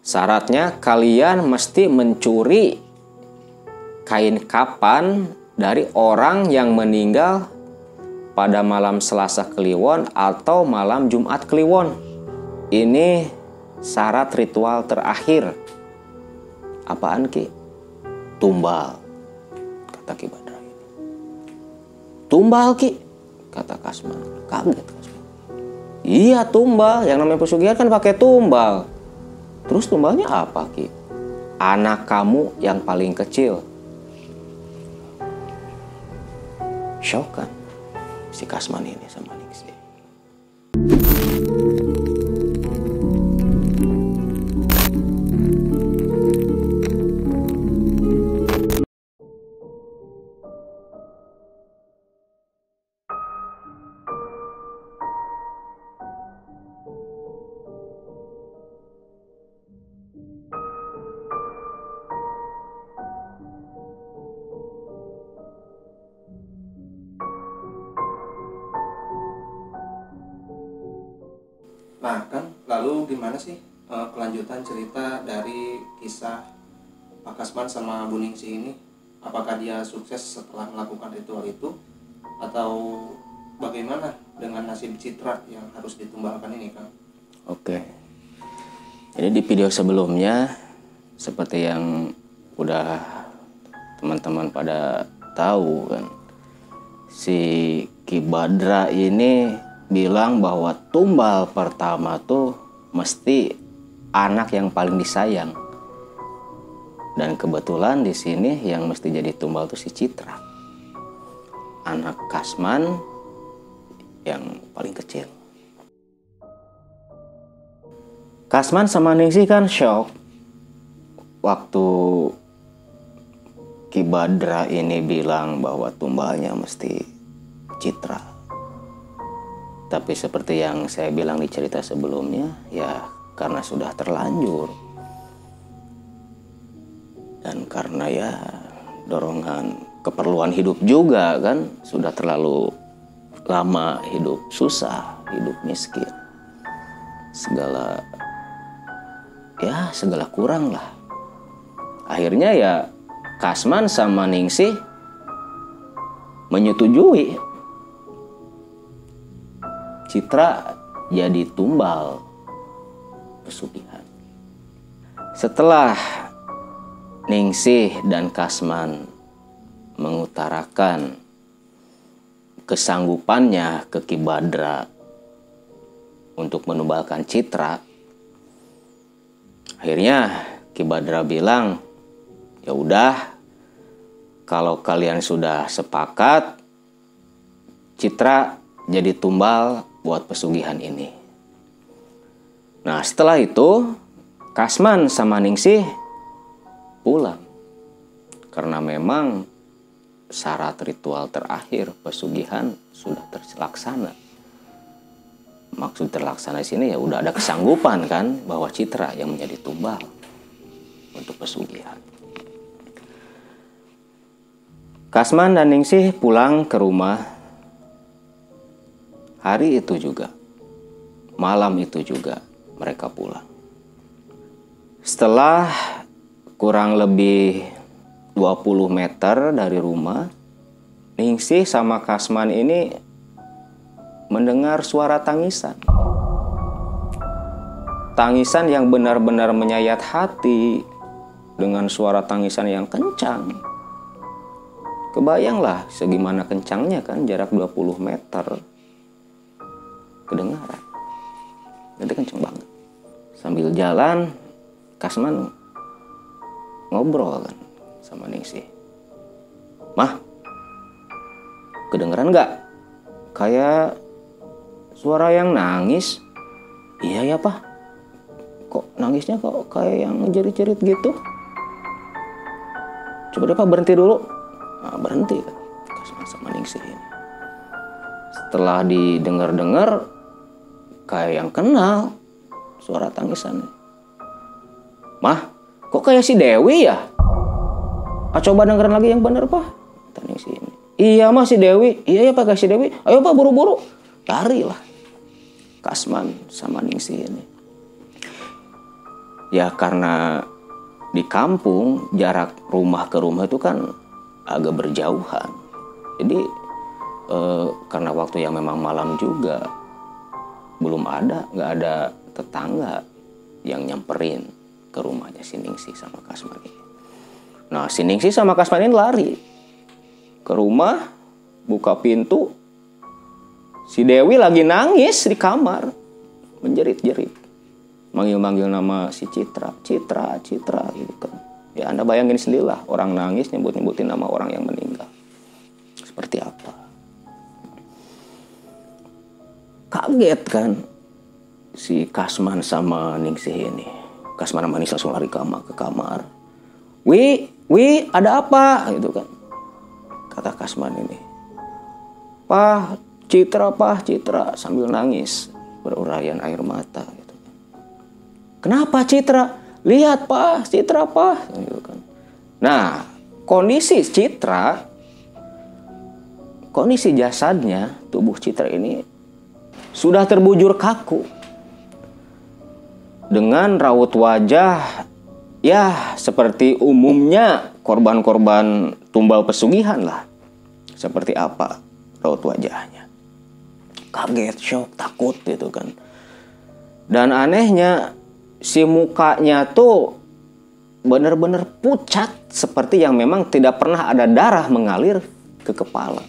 Syaratnya kalian mesti mencuri kain kapan dari orang yang meninggal pada malam Selasa Kliwon atau malam Jumat Kliwon. Ini syarat ritual terakhir. Apaan Ki? Tumbal, kata Ki Badra. Tumbal Ki, kata Kasman. Kaget Kasman. Iya tumbal, yang namanya pesugihan kan pakai tumbal. Terus tumbalnya apa Ki? Anak kamu yang paling kecil. Shock kan si Kasman ini sama Pak Kasman sama Bu Ningsih ini? Apakah dia sukses setelah melakukan ritual itu? Atau bagaimana dengan nasib Citra yang harus ditumbalkan ini Kang? Oke. Jadi di video sebelumnya seperti yang udah teman-teman pada tahu kan si Ki Badra ini bilang bahwa tumbal pertama tuh mesti anak yang paling disayang. Dan kebetulan di sini yang mesti jadi tumbal tuh si Citra. Anak Kasman yang paling kecil. Kasman sama Ningsih kan shock waktu Ki Badra ini bilang bahwa tumbalnya mesti Citra. Tapi seperti yang saya bilang di cerita sebelumnya, ya karena sudah terlanjur. Dan karena ya dorongan keperluan hidup juga kan sudah terlalu lama hidup susah, hidup miskin. Segala ya segala kurang lah. Akhirnya ya Kasman sama Ningsih menyetujui Citra jadi tumbal pesugihan. Setelah Ningsih dan Kasman mengutarakan kesanggupannya ke Ki Badra untuk menumbalkan Citra, akhirnya Ki Badra bilang, "Ya udah, kalau kalian sudah sepakat, Citra jadi tumbal buat pesugihan ini." Nah, setelah itu Kasman sama Ningsih pulang. Karena memang syarat ritual terakhir pesugihan sudah terlaksana. Maksud terlaksana di sini ya udah ada kesanggupan kan bahwa Citra yang menjadi tumbal untuk pesugihan. Kasman dan Ningsih pulang ke rumah hari itu juga. Malam itu juga mereka pulang. Setelah kurang lebih 20 meter dari rumah, Ningsih sama Kasman ini mendengar suara tangisan. Tangisan yang benar-benar menyayat hati dengan suara tangisan yang kencang. Kebayanglah segimana kencangnya kan jarak 20 meter. Kedengaran. Itu kencang banget. Sambil jalan, Kasman ngobrol kan sama Ningsih. Mah, kedengeran nggak? Kayak suara yang nangis. Iya ya pak. Kok nangisnya kok kayak yang jerit-jerit gitu? Coba deh pak berhenti dulu. Nah, berhenti kan. Kasman sama Ningsih ini. Setelah didengar-dengar, kayak yang kenal suara tangisannya. Mah, kok kayak si Dewi ya? Ah, coba dengerin lagi yang bener pak. Tanya si ini. Iya mah si Dewi. Iya ya pak si Dewi. Ayo pak buru-buru. Lari lah. Kasman sama Ningsih ini. ya karena di kampung jarak rumah ke rumah itu kan agak berjauhan jadi eh, karena waktu yang memang malam juga belum ada nggak ada tetangga yang nyamperin ke rumahnya si Ningsih sama Kasman ini nah si Ningsih sama Kasman ini lari ke rumah buka pintu si Dewi lagi nangis di kamar menjerit-jerit manggil-manggil nama si Citra, Citra, Citra gitu kan. Ya Anda bayangin sendirilah orang nangis nyebut-nyebutin nama orang yang meninggal. Seperti apa? Kaget kan si Kasman sama Ningsih ini. Kasman sama Ningsih langsung lari kamar ke kamar. Wi, Wi, ada apa? Gitu kan. Kata Kasman ini. Pah, Citra, Pah, Citra sambil nangis berurayan air mata. Kenapa Citra? Lihat Pak, Citra Pak. Gitu kan. Nah, kondisi Citra, kondisi jasadnya, tubuh Citra ini sudah terbujur kaku. Dengan raut wajah ya seperti umumnya korban-korban tumbal pesugihan lah. Seperti apa raut wajahnya. Kaget, shock, takut gitu kan. Dan anehnya si mukanya tuh benar-benar pucat seperti yang memang tidak pernah ada darah mengalir ke kepala.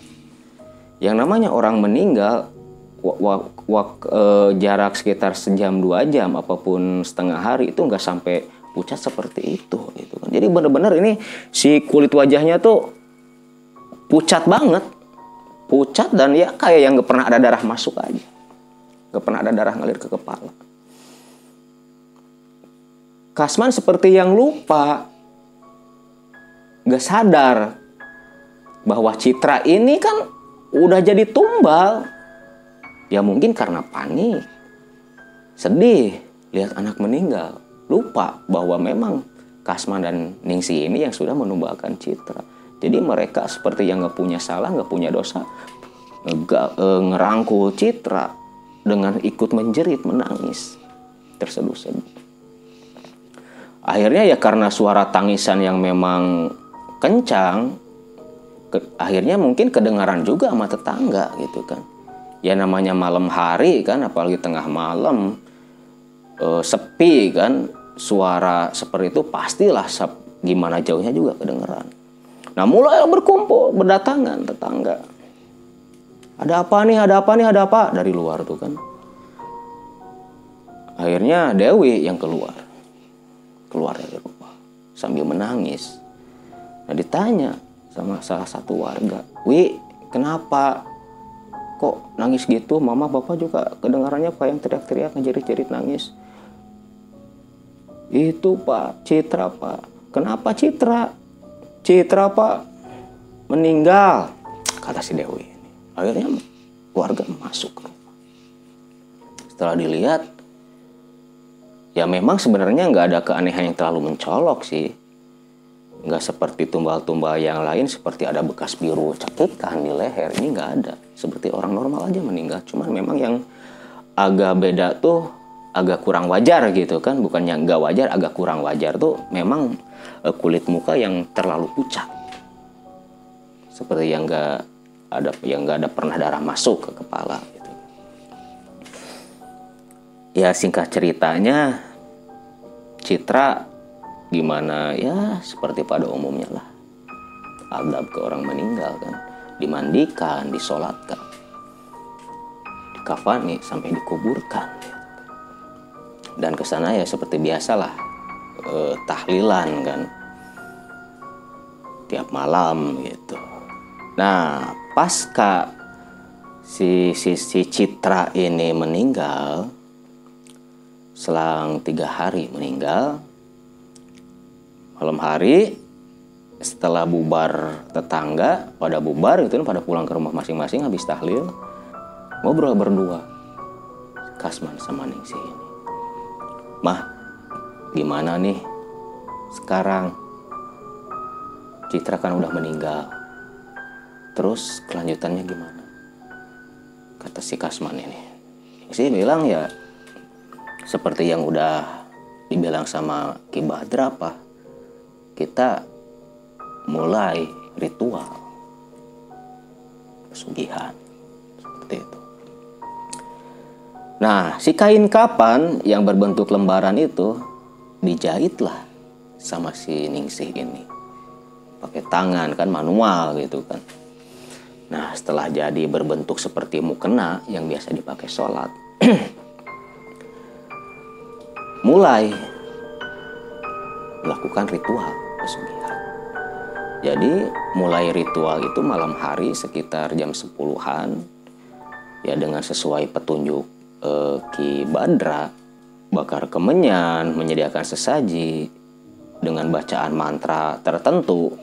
Yang namanya orang meninggal wak, wak, e, jarak sekitar sejam dua jam apa pun setengah hari itu nggak sampai pucat seperti itu gitu kan. Jadi benar-benar ini si kulit wajahnya tuh pucat banget. Pucat dan ya kayak yang nggak pernah ada darah masuk aja. Nggak pernah ada darah ngalir ke kepala. Kasman seperti yang lupa, gak sadar bahwa Citra ini kan udah jadi tumbal. Ya mungkin karena panik, sedih lihat anak meninggal, lupa bahwa memang Kasman dan Ningsi ini yang sudah menumbalkan Citra. Jadi mereka seperti yang gak punya salah, gak punya dosa, gak, e, ngerangkul Citra dengan ikut menjerit, menangis, terseduh-seduh. Akhirnya ya karena suara tangisan yang memang kencang, ke, akhirnya mungkin kedengaran juga sama tetangga gitu kan. Ya namanya malam hari kan, apalagi tengah malam e, sepi kan, suara seperti itu pastilah sep, gimana jauhnya juga kedengaran. Nah mulai berkumpul, berdatangan tetangga. Ada apa nih, ada apa nih, ada apa dari luar tuh kan. Akhirnya Dewi yang keluar keluar dari rumah sambil menangis. Nah ditanya sama salah satu warga, Wi kenapa kok nangis gitu? Mama bapak juga kedengarannya pak yang teriak-teriak ngejerit-jerit nangis. Itu pak Citra pak. Kenapa Citra? Citra pak meninggal kata si Dewi. Akhirnya warga masuk ke rumah. Setelah dilihat ya memang sebenarnya nggak ada keanehan yang terlalu mencolok sih nggak seperti tumbal-tumbal yang lain seperti ada bekas biru cekikan di leher. Ini nggak ada. Seperti orang normal aja meninggal. Cuman memang yang agak beda tuh agak kurang wajar gitu kan. Bukannya nggak wajar agak kurang wajar tuh memang uh, kulit muka yang terlalu pucat. Seperti yang nggak ada yang nggak ada pernah darah masuk ke kepala gitu. ya singkat ceritanya Citra gimana ya seperti pada umumnya lah. Adab ke orang meninggal kan. Dimandikan disolatkan. Dikafani sampai dikuburkan. Dan ke sana ya seperti biasalah eh, tahlilan kan. Tiap malam gitu. Nah pasca si si, si Citra ini meninggal selang tiga hari meninggal malam hari setelah bubar tetangga pada bubar itu pada pulang ke rumah masing-masing habis tahlil ngobrol berdua. Kasman sama Ningsi ini. Mah gimana nih? Sekarang Citra kan udah meninggal. Terus kelanjutannya gimana? Kata si Kasman ini. Sih bilang ya seperti yang udah dibilang sama Ki Badra apa kita mulai ritual pesugihan seperti itu. Nah si kain kapan yang berbentuk lembaran itu dijahitlah sama si Ningsih ini. Pakai tangan kan manual gitu kan. Nah setelah jadi berbentuk seperti mukena yang biasa dipakai sholat mulai melakukan ritual. Jadi mulai ritual itu malam hari sekitar jam 10-an ya dengan sesuai petunjuk eh, Ki Badra bakar kemenyan, menyediakan sesaji dengan bacaan mantra tertentu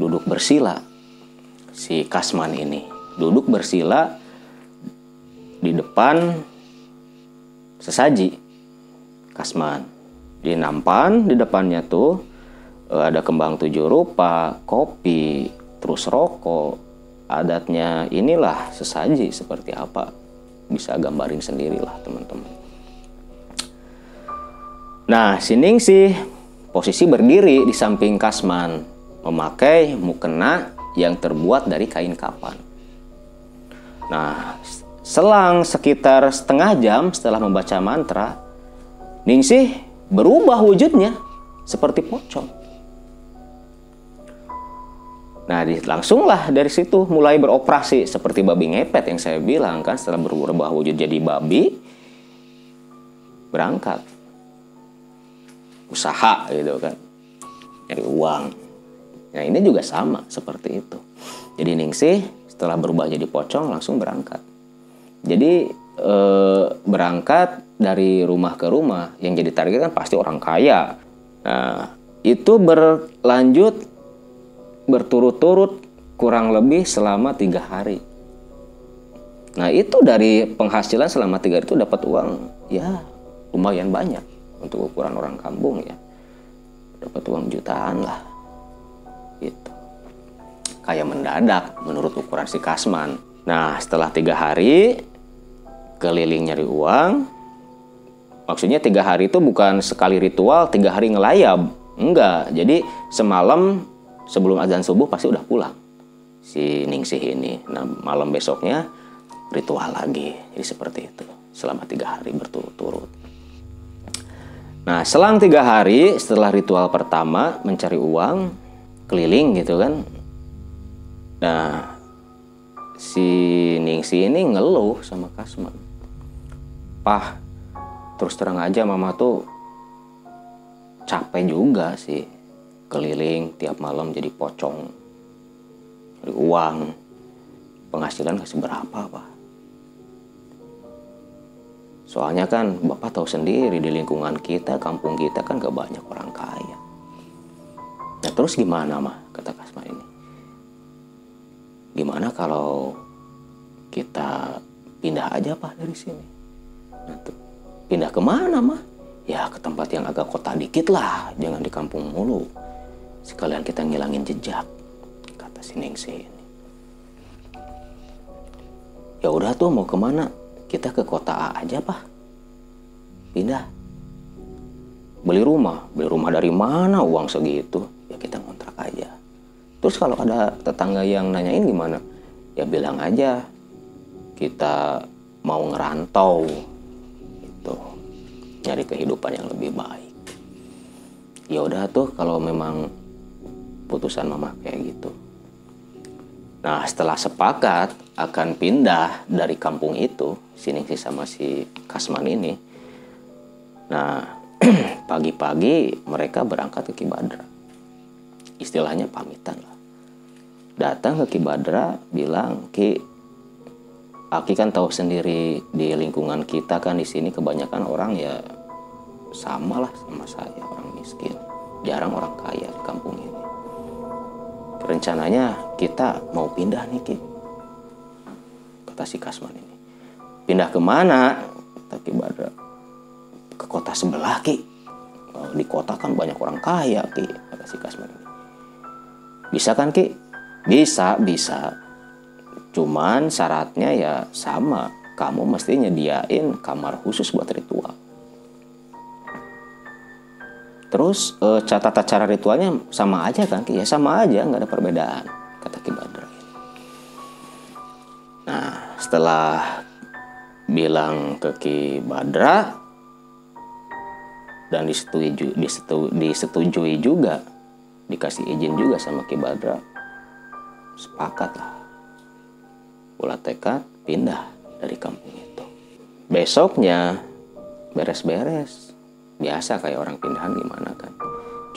duduk bersila. Si Kasman ini duduk bersila di depan sesaji kasman di nampan di depannya tuh eh, ada kembang tujuh rupa kopi terus rokok adatnya inilah sesaji seperti apa. Bisa gambarin sendirilah teman-teman. Nah sining sih posisi berdiri di samping kasman memakai mukena yang terbuat dari kain kapan. Nah Selang sekitar setengah jam setelah membaca mantra, Ningsih berubah wujudnya seperti pocong. Nah, langsunglah dari situ mulai beroperasi seperti babi ngepet yang saya bilang kan setelah berubah wujud jadi babi berangkat usaha gitu kan nyari uang. Nah ini juga sama seperti itu. Jadi Ningsih setelah berubah jadi pocong langsung berangkat. Jadi e, berangkat dari rumah ke rumah yang jadi target kan pasti orang kaya. Nah, itu berlanjut berturut-turut kurang lebih selama tiga hari. Nah itu dari penghasilan selama tiga hari itu dapat uang ya lumayan banyak untuk ukuran orang kampung ya dapat uang jutaan lah gitu kayak mendadak menurut ukuran si Kasman Nah, setelah tiga hari keliling nyari uang, maksudnya tiga hari itu bukan sekali ritual, tiga hari ngelayap. Enggak, jadi semalam sebelum azan subuh pasti udah pulang si Ningsih ini. Nah, malam besoknya ritual lagi. Jadi seperti itu, selama tiga hari berturut-turut. Nah, selang tiga hari setelah ritual pertama mencari uang, keliling gitu kan. Nah, si Ningsi ini ngeluh sama Kasman. Pah, terus terang aja mama tuh capek juga sih. Keliling tiap malam jadi pocong. Dari uang. Penghasilan gak seberapa pak. Soalnya kan bapak tahu sendiri di lingkungan kita kampung kita kan gak banyak orang kaya. Nah terus gimana mah kata Kasman ini. Gimana kalau kita pindah aja pak dari sini? Nah, tuh. Pindah ke mana mah? Ya ke tempat yang agak kota dikit lah jangan di kampung mulu. Sekalian kita ngilangin jejak kata si Ningsi ini. Ya udah tuh mau ke mana? Kita ke kota A aja pak. Pindah. Beli rumah. Beli rumah dari mana uang segitu? Ya kita ngontrak aja. Terus kalau ada tetangga yang nanyain gimana? Ya bilang aja kita mau ngerantau nyari kehidupan yang lebih baik. Ya udah tuh kalau memang putusan mama kayak gitu. Nah setelah sepakat akan pindah dari kampung itu, sini sih sama si Kasman ini. Nah pagi-pagi mereka berangkat ke Kibadra istilahnya pamitan lah datang ke Ki Badra bilang Ki Aki kan tahu sendiri di lingkungan kita kan di sini kebanyakan orang ya sama lah sama saya orang miskin jarang orang kaya di kampung ini rencananya kita mau pindah nih Ki kata si Kasman ini pindah ke mana kata Ki Badra ke kota sebelah Ki di kota kan banyak orang kaya Ki kata si Kasman ini bisa kan Ki? Bisa, bisa. Cuman syaratnya ya sama. Kamu mesti nyediain kamar khusus buat ritual. Terus eh, catatan cara ritualnya sama aja kan ya sama aja nggak ada perbedaan kata Ki Badra nah setelah bilang ke Ki Badra dan disetujui, disetujui, disetujui juga dikasih izin juga sama Ki Badra sepakat lah. Ulah tekad pindah dari kampung itu. Besoknya beres-beres biasa kayak orang pindahan gimana kan.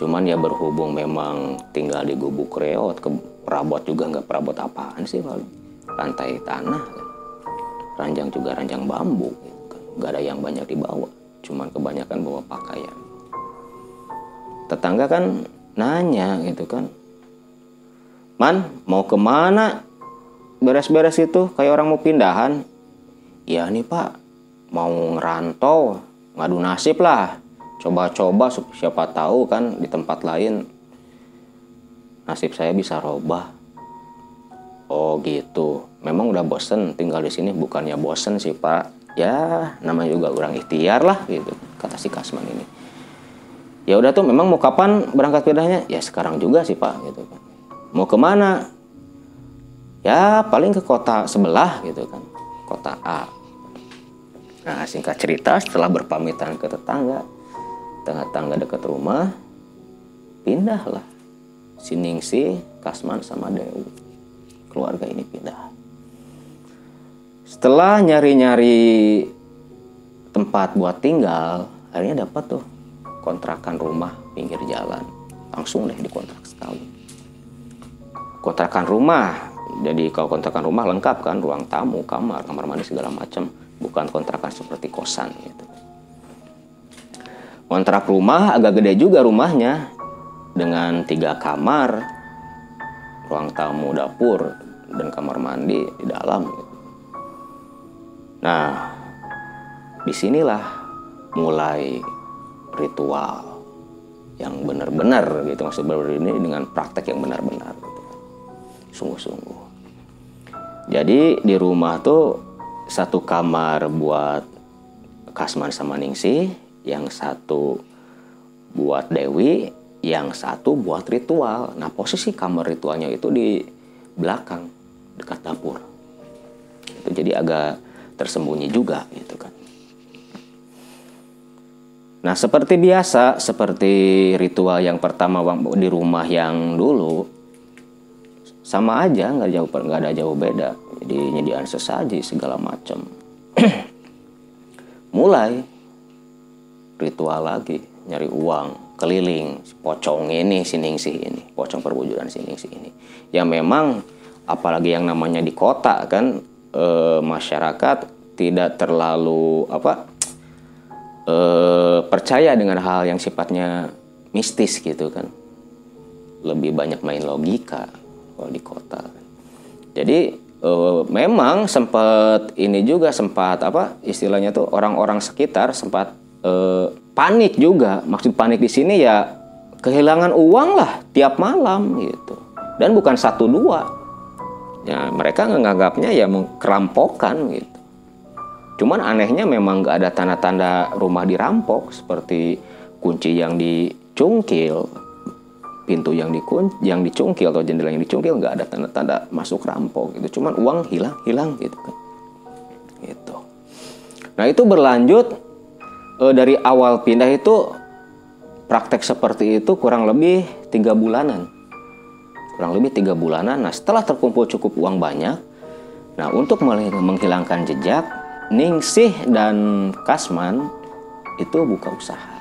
Cuman ya berhubung memang tinggal di gubuk reot ke perabot juga nggak perabot apaan sih paling lantai tanah kan. Ranjang juga ranjang bambu gitu kan nggak ada yang banyak dibawa. Cuman kebanyakan bawa pakaian. Tetangga kan nanya gitu kan man mau ke mana beres-beres itu? Kayak orang mau pindahan. Ya nih pak. Mau ngerantau ngadu nasib lah coba-coba siapa tahu kan di tempat lain nasib saya bisa robah. Oh gitu. Memang udah bosen tinggal di sini. Bukannya bosen sih pak. Ya namanya juga orang ikhtiar lah gitu kata si Kasman ini. Ya udah tuh memang mau kapan berangkat pindahnya ya sekarang juga sih pak gitu kan. Mau ke mana ya paling ke kota sebelah gitu kan. Kota A. Nah singkat cerita setelah berpamitan ke tetangga, tengah-tangga dekat rumah, pindahlah Siningsi, Kasman sama Dewi. Keluarga ini pindah. Setelah nyari-nyari tempat buat tinggal, akhirnya dapat tuh kontrakan rumah pinggir jalan. Langsung deh dikontrak setahun. Kontrakan rumah, jadi kalau kontrakan rumah lengkap kan, ruang tamu, kamar, kamar mandi segala macam bukan kontrakan seperti kosan gitu. Kontrak rumah agak gede juga rumahnya dengan tiga kamar, ruang tamu, dapur, dan kamar mandi di dalam. Nah, di sinilah mulai ritual yang benar-benar gitu maksud benar ini dengan praktek yang benar-benar sungguh-sungguh. Jadi di rumah tuh satu kamar buat Kasman sama Ningsih, yang satu buat Dewi, yang satu buat ritual. Nah posisi kamar ritualnya itu di belakang dekat dapur. Itu jadi agak tersembunyi juga gitu kan. Nah seperti biasa, seperti ritual yang pertama di rumah yang dulu, sama aja nggak jauh nggak ada jauh beda jadi nyediaan sesaji segala macam mulai ritual lagi nyari uang keliling pocong ini sining sih ini pocong perwujudan sining sih ini ya memang apalagi yang namanya di kota kan e, masyarakat tidak terlalu apa e, percaya dengan hal yang sifatnya mistis gitu kan lebih banyak main logika kalau di kota. Jadi uh, memang sempat ini juga sempat apa istilahnya tuh orang-orang sekitar sempat uh, panik juga. Maksud panik di sini ya kehilangan uang lah tiap malam gitu. Dan bukan satu dua. Ya mereka menganggapnya ya kerampokan gitu. Cuman anehnya memang nggak ada tanda-tanda rumah dirampok seperti kunci yang dicungkil pintu yang dikun yang dicungkil atau jendela yang dicungkil nggak ada tanda-tanda masuk rampok gitu cuman uang hilang hilang gitu kan gitu nah itu berlanjut e, dari awal pindah itu praktek seperti itu kurang lebih tiga bulanan. Kurang lebih tiga bulanan. Nah setelah terkumpul cukup uang banyak nah untuk menghilangkan jejak Ningsih dan Kasman itu buka usaha.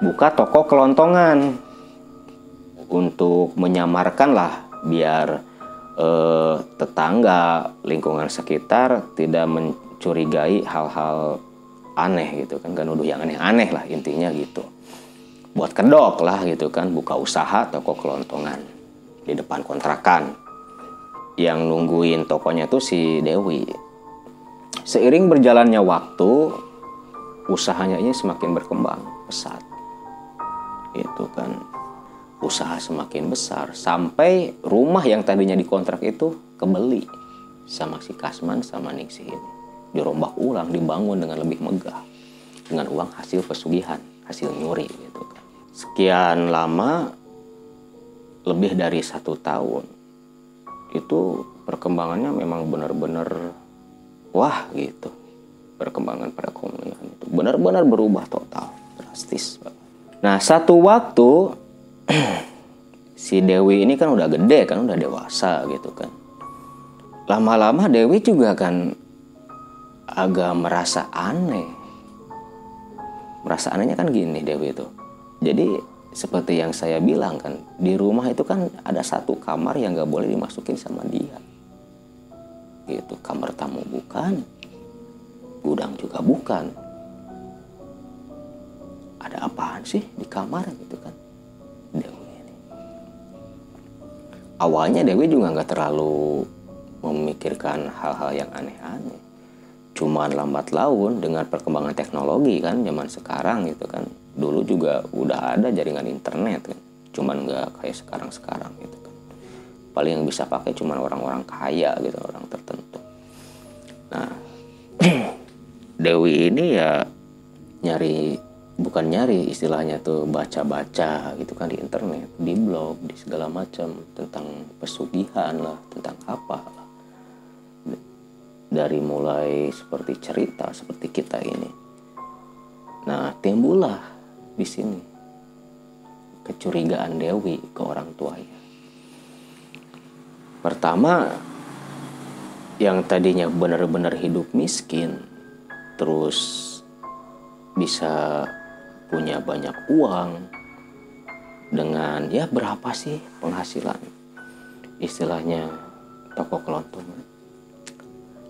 Buka toko kelontongan untuk menyamarkan lah biar eh, tetangga lingkungan sekitar tidak mencurigai hal-hal aneh gitu kan kan nuduh yang aneh-aneh lah intinya gitu. Buat kedok lah gitu kan buka usaha toko kelontongan di depan kontrakan. Yang nungguin tokonya tuh si Dewi. Seiring berjalannya waktu usahanya ini semakin berkembang pesat. Itu kan. Usaha semakin besar sampai rumah yang tadinya dikontrak itu kebeli sama si Kasman sama Ningsih ini dirombak ulang dibangun dengan lebih megah. Dengan uang hasil pesugihan hasil nyuri gitu kan. Sekian lama lebih dari satu tahun itu perkembangannya memang benar-benar wah gitu. Perkembangan perekonomian itu benar-benar berubah total drastis. Nah satu waktu si Dewi ini kan udah gede kan udah dewasa gitu kan. Lama-lama Dewi juga kan agak merasa aneh. Merasa anehnya kan gini Dewi itu. Jadi seperti yang saya bilang kan di rumah itu kan ada satu kamar yang nggak boleh dimasukin sama dia. Gitu kamar tamu bukan gudang juga bukan. Ada apaan sih di kamar gitu kan Dewi ini? Awalnya Dewi juga nggak terlalu memikirkan hal-hal yang aneh-aneh cuman lambat laun dengan perkembangan teknologi kan zaman sekarang gitu kan. Dulu juga udah ada jaringan internet kan cuman nggak kayak sekarang sekarang gitu kan. Paling yang bisa pakai cuman orang-orang kaya gitu orang tertentu. Nah Dewi ini ya nyari bukan nyari istilahnya tuh baca-baca gitu kan di internet di blog di segala macam tentang pesugihan lah tentang apa dari mulai seperti cerita seperti kita ini. Nah timbullah di sini kecurigaan Dewi ke orang tuanya. Pertama, yang tadinya benar-benar hidup miskin, terus bisa punya banyak uang dengan ya berapa sih penghasilan? Istilahnya toko kelontong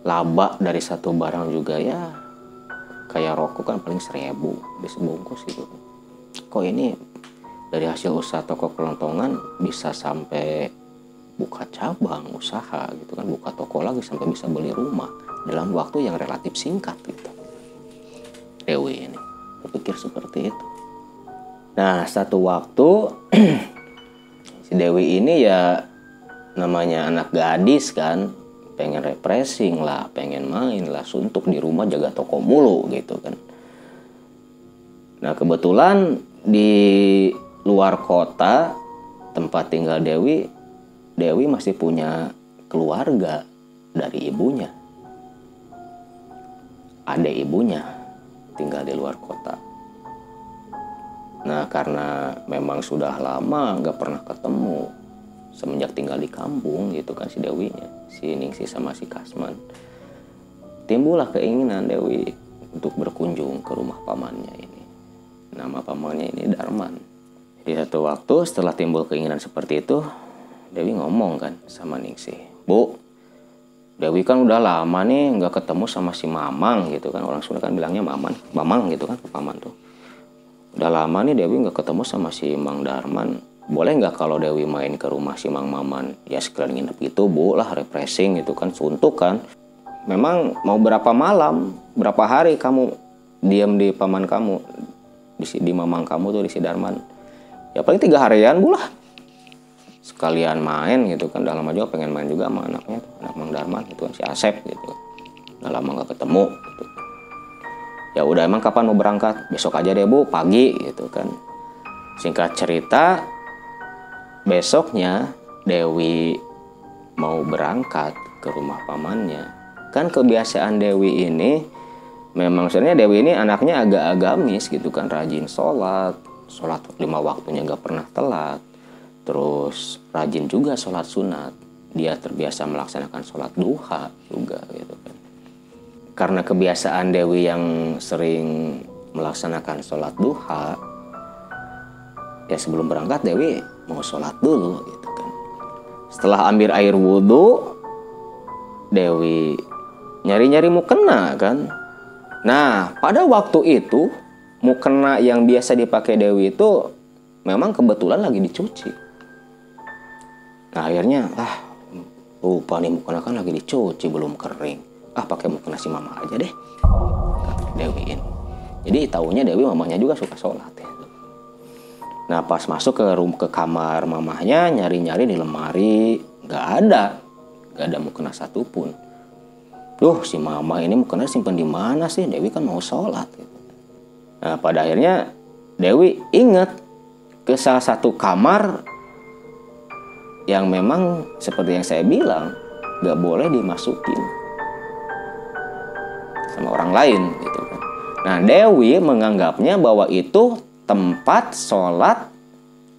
laba dari satu barang juga ya. Kayak rokok kan paling seribu di sebungkus gitu. Kok ini dari hasil usaha toko kelontongan bisa sampai buka cabang usaha gitu kan. Buka toko lagi sampai bisa beli rumah dalam waktu yang relatif singkat gitu. Dewi ini berpikir seperti itu. Nah satu waktu si Dewi ini ya namanya anak gadis kan pengen refreshing lah pengen main lah suntuk di rumah jaga toko mulu gitu kan Nah kebetulan di luar kota tempat tinggal Dewi, Dewi masih punya keluarga dari ibunya. Ada ibunya tinggal di luar kota. Nah karena memang sudah lama nggak pernah ketemu semenjak tinggal di kampung gitu kan si Dewinya, si Ningsi sama si Kasman. Timbullah keinginan Dewi untuk berkunjung ke rumah pamannya ini. Nama pamannya ini Darman. Di satu waktu setelah timbul keinginan seperti itu Dewi ngomong kan sama Ningsih Bu Dewi kan udah lama nih nggak ketemu sama si Mamang gitu kan. Orang Sunda kan bilangnya Maman Mamang gitu kan paman tuh. Udah lama nih Dewi nggak ketemu sama si Mang Darman boleh nggak kalau Dewi main ke rumah si Mang Maman? Ya sekalian nginep gitu bu lah refreshing gitu kan suntuk kan. Memang mau berapa malam berapa hari kamu diam di paman kamu di, di mamang kamu tuh di si Darman? Ya paling tiga harian bulah sekalian main gitu kan dalam aja pengen main juga sama anaknya tuh, anak Mang Darman gitu kan si Asep gitu. Udah lama nggak ketemu gitu. ya udah emang kapan mau berangkat? Besok aja deh bu pagi gitu kan. Singkat cerita besoknya Dewi mau berangkat ke rumah pamannya. Kan kebiasaan Dewi ini memang sebenarnya Dewi ini anaknya agak agamis gitu kan rajin sholat. Sholat lima waktunya gak pernah telat. Terus rajin juga sholat sunat. Dia terbiasa melaksanakan sholat duha juga gitu kan. Karena kebiasaan Dewi yang sering melaksanakan sholat duha ya sebelum berangkat Dewi mau sholat dulu gitu kan setelah ambil air wudhu Dewi nyari-nyari mukena kan Nah, pada waktu itu mukena yang biasa dipakai Dewi itu memang kebetulan lagi dicuci. Nah, akhirnya ah lupa nih mukena kan lagi dicuci belum kering. Ah, pakai mukena si mama aja deh. Dewi ini. Jadi tahunya Dewi mamanya juga suka sholat ya. Nah pas masuk ke room ke kamar mamahnya nyari-nyari di lemari nggak ada, nggak ada mukena satupun. Duh si mama ini mukena simpan di mana sih? Dewi kan mau sholat. Nah pada akhirnya Dewi ingat ke salah satu kamar yang memang seperti yang saya bilang gak boleh dimasukin sama orang lain gitu kan. Nah Dewi menganggapnya bahwa itu tempat sholat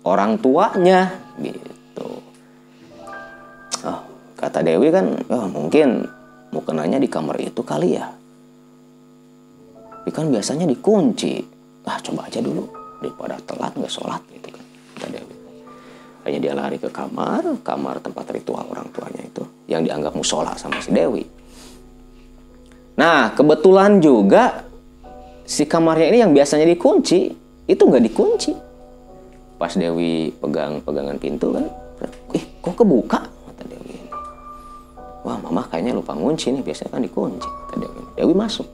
orang tuanya gitu. Oh, kata Dewi kan oh, mungkin mukenanya di kamar itu kali ya. Tapi kan biasanya dikunci. Ah coba aja dulu daripada telat nggak sholat gitu kan kata Dewi. Hanya dia lari ke kamar, kamar tempat ritual orang tuanya itu yang dianggap musola sama si Dewi. Nah, kebetulan juga si kamarnya ini yang biasanya dikunci, itu nggak dikunci. Pas Dewi pegang pegangan pintu kan, ih kok kebuka? Kata Dewi. Wah, mama kayaknya lupa ngunci nih, biasanya kan dikunci. Kata Dewi. Dewi masuk.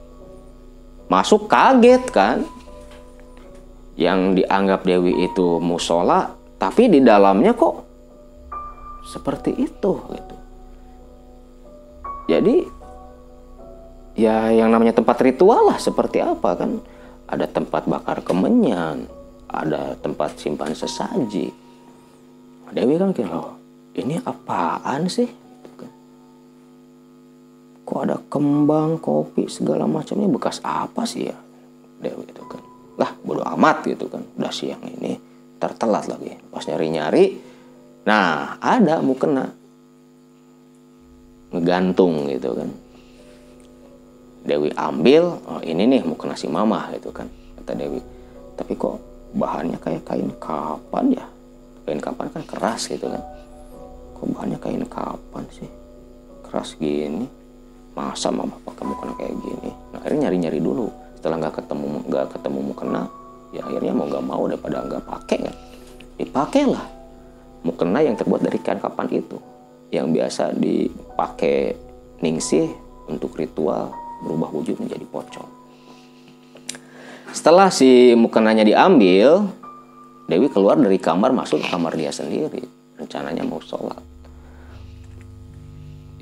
Masuk kaget kan. Yang dianggap Dewi itu musola, tapi di dalamnya kok seperti itu gitu. Jadi ya yang namanya tempat ritual lah seperti apa kan ada tempat bakar kemenyan ada tempat simpan sesaji. Dewi kan kira oh, ini apaan sih? Gitu kan. kok ada kembang kopi segala macam ini bekas apa sih ya? Dewi itu kan lah bodo amat gitu kan. Udah siang ini tertelat lagi. Pas nyari nyari nah ada mukena. Ngegantung gitu kan Dewi ambil oh ini nih mau nasi mama gitu kan kata Dewi. Tapi kok bahannya kayak kain kapan ya? Kain kapan kan keras gitu kan. Kok bahannya kain kapan sih? Keras gini. Masa mama pakai mukena kayak gini? Nah, akhirnya nyari nyari dulu. Setelah nggak ketemu nggak ketemu mukena ya akhirnya mau nggak mau daripada nggak pakai kan. Dipakailah mukena yang terbuat dari kain kapan itu? Yang biasa dipakai ningsih untuk ritual berubah wujud menjadi pocong. Setelah si mukenanya diambil, Dewi keluar dari kamar masuk ke kamar dia sendiri. Rencananya mau sholat.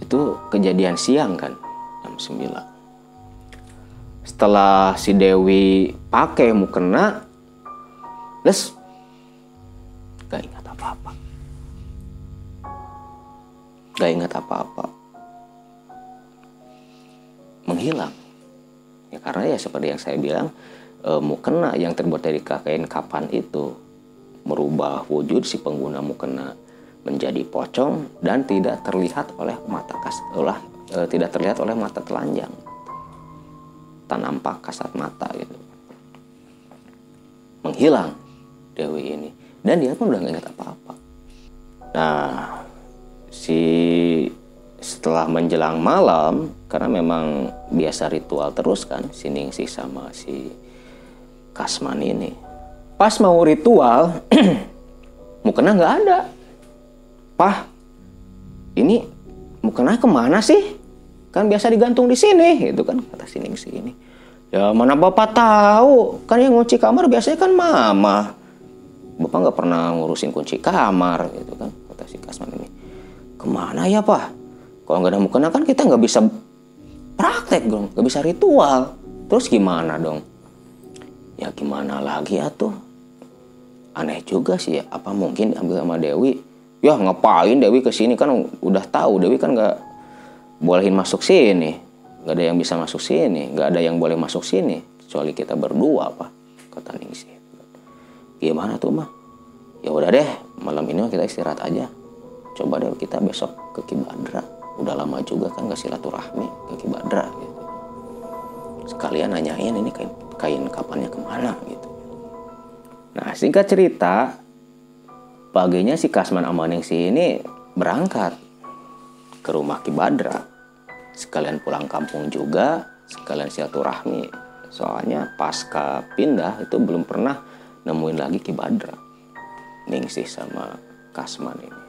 Itu kejadian siang kan, jam 9. Setelah si Dewi pakai mukena, les gak ingat apa-apa. Gak ingat apa-apa menghilang. Ya karena ya seperti yang saya bilang e, mukena yang terbuat dari kain kapan itu merubah wujud si pengguna mukena menjadi pocong dan tidak terlihat oleh mata kas olah e, tidak terlihat oleh mata telanjang. Tak nampak kasat mata gitu. Menghilang Dewi ini. Dan dia pun udah nggak ingat apa-apa. Nah si setelah menjelang malam karena memang biasa ritual terus kan si Ningsih sama si Kasman ini. Pas mau ritual mukena nggak ada. Pah ini mukena ke mana sih? Kan biasa digantung di sini gitu kan kata si Ningsih ini. Ya mana bapak tahu? Kan yang ngunci kamar biasanya kan mama. Bapak nggak pernah ngurusin kunci kamar gitu kan kata si Kasman ini. Ke mana ya pak kalau nggak ada mukena kan kita nggak bisa praktek dong, nggak bisa ritual. Terus gimana dong? Ya gimana lagi ya tuh? Aneh juga sih. Apa mungkin diambil sama Dewi? Ya ngapain Dewi ke sini kan udah tahu Dewi kan nggak bolehin masuk sini. Nggak ada yang bisa masuk sini, nggak ada yang boleh masuk sini kecuali kita berdua apa kata Ningsih. Gimana tuh mah? Ya udah deh, malam ini kita istirahat aja. Coba deh kita besok ke Kibadra udah lama juga kan gak silaturahmi ke Kibadra gitu. Sekalian nanyain ini kain, kain kapannya ke mana gitu. Nah singkat cerita paginya si Kasman Amaningsi ini berangkat ke rumah Kibadra sekalian pulang kampung juga sekalian silaturahmi. Soalnya pasca pindah itu belum pernah nemuin lagi Kibadra Ningsih sama Kasman ini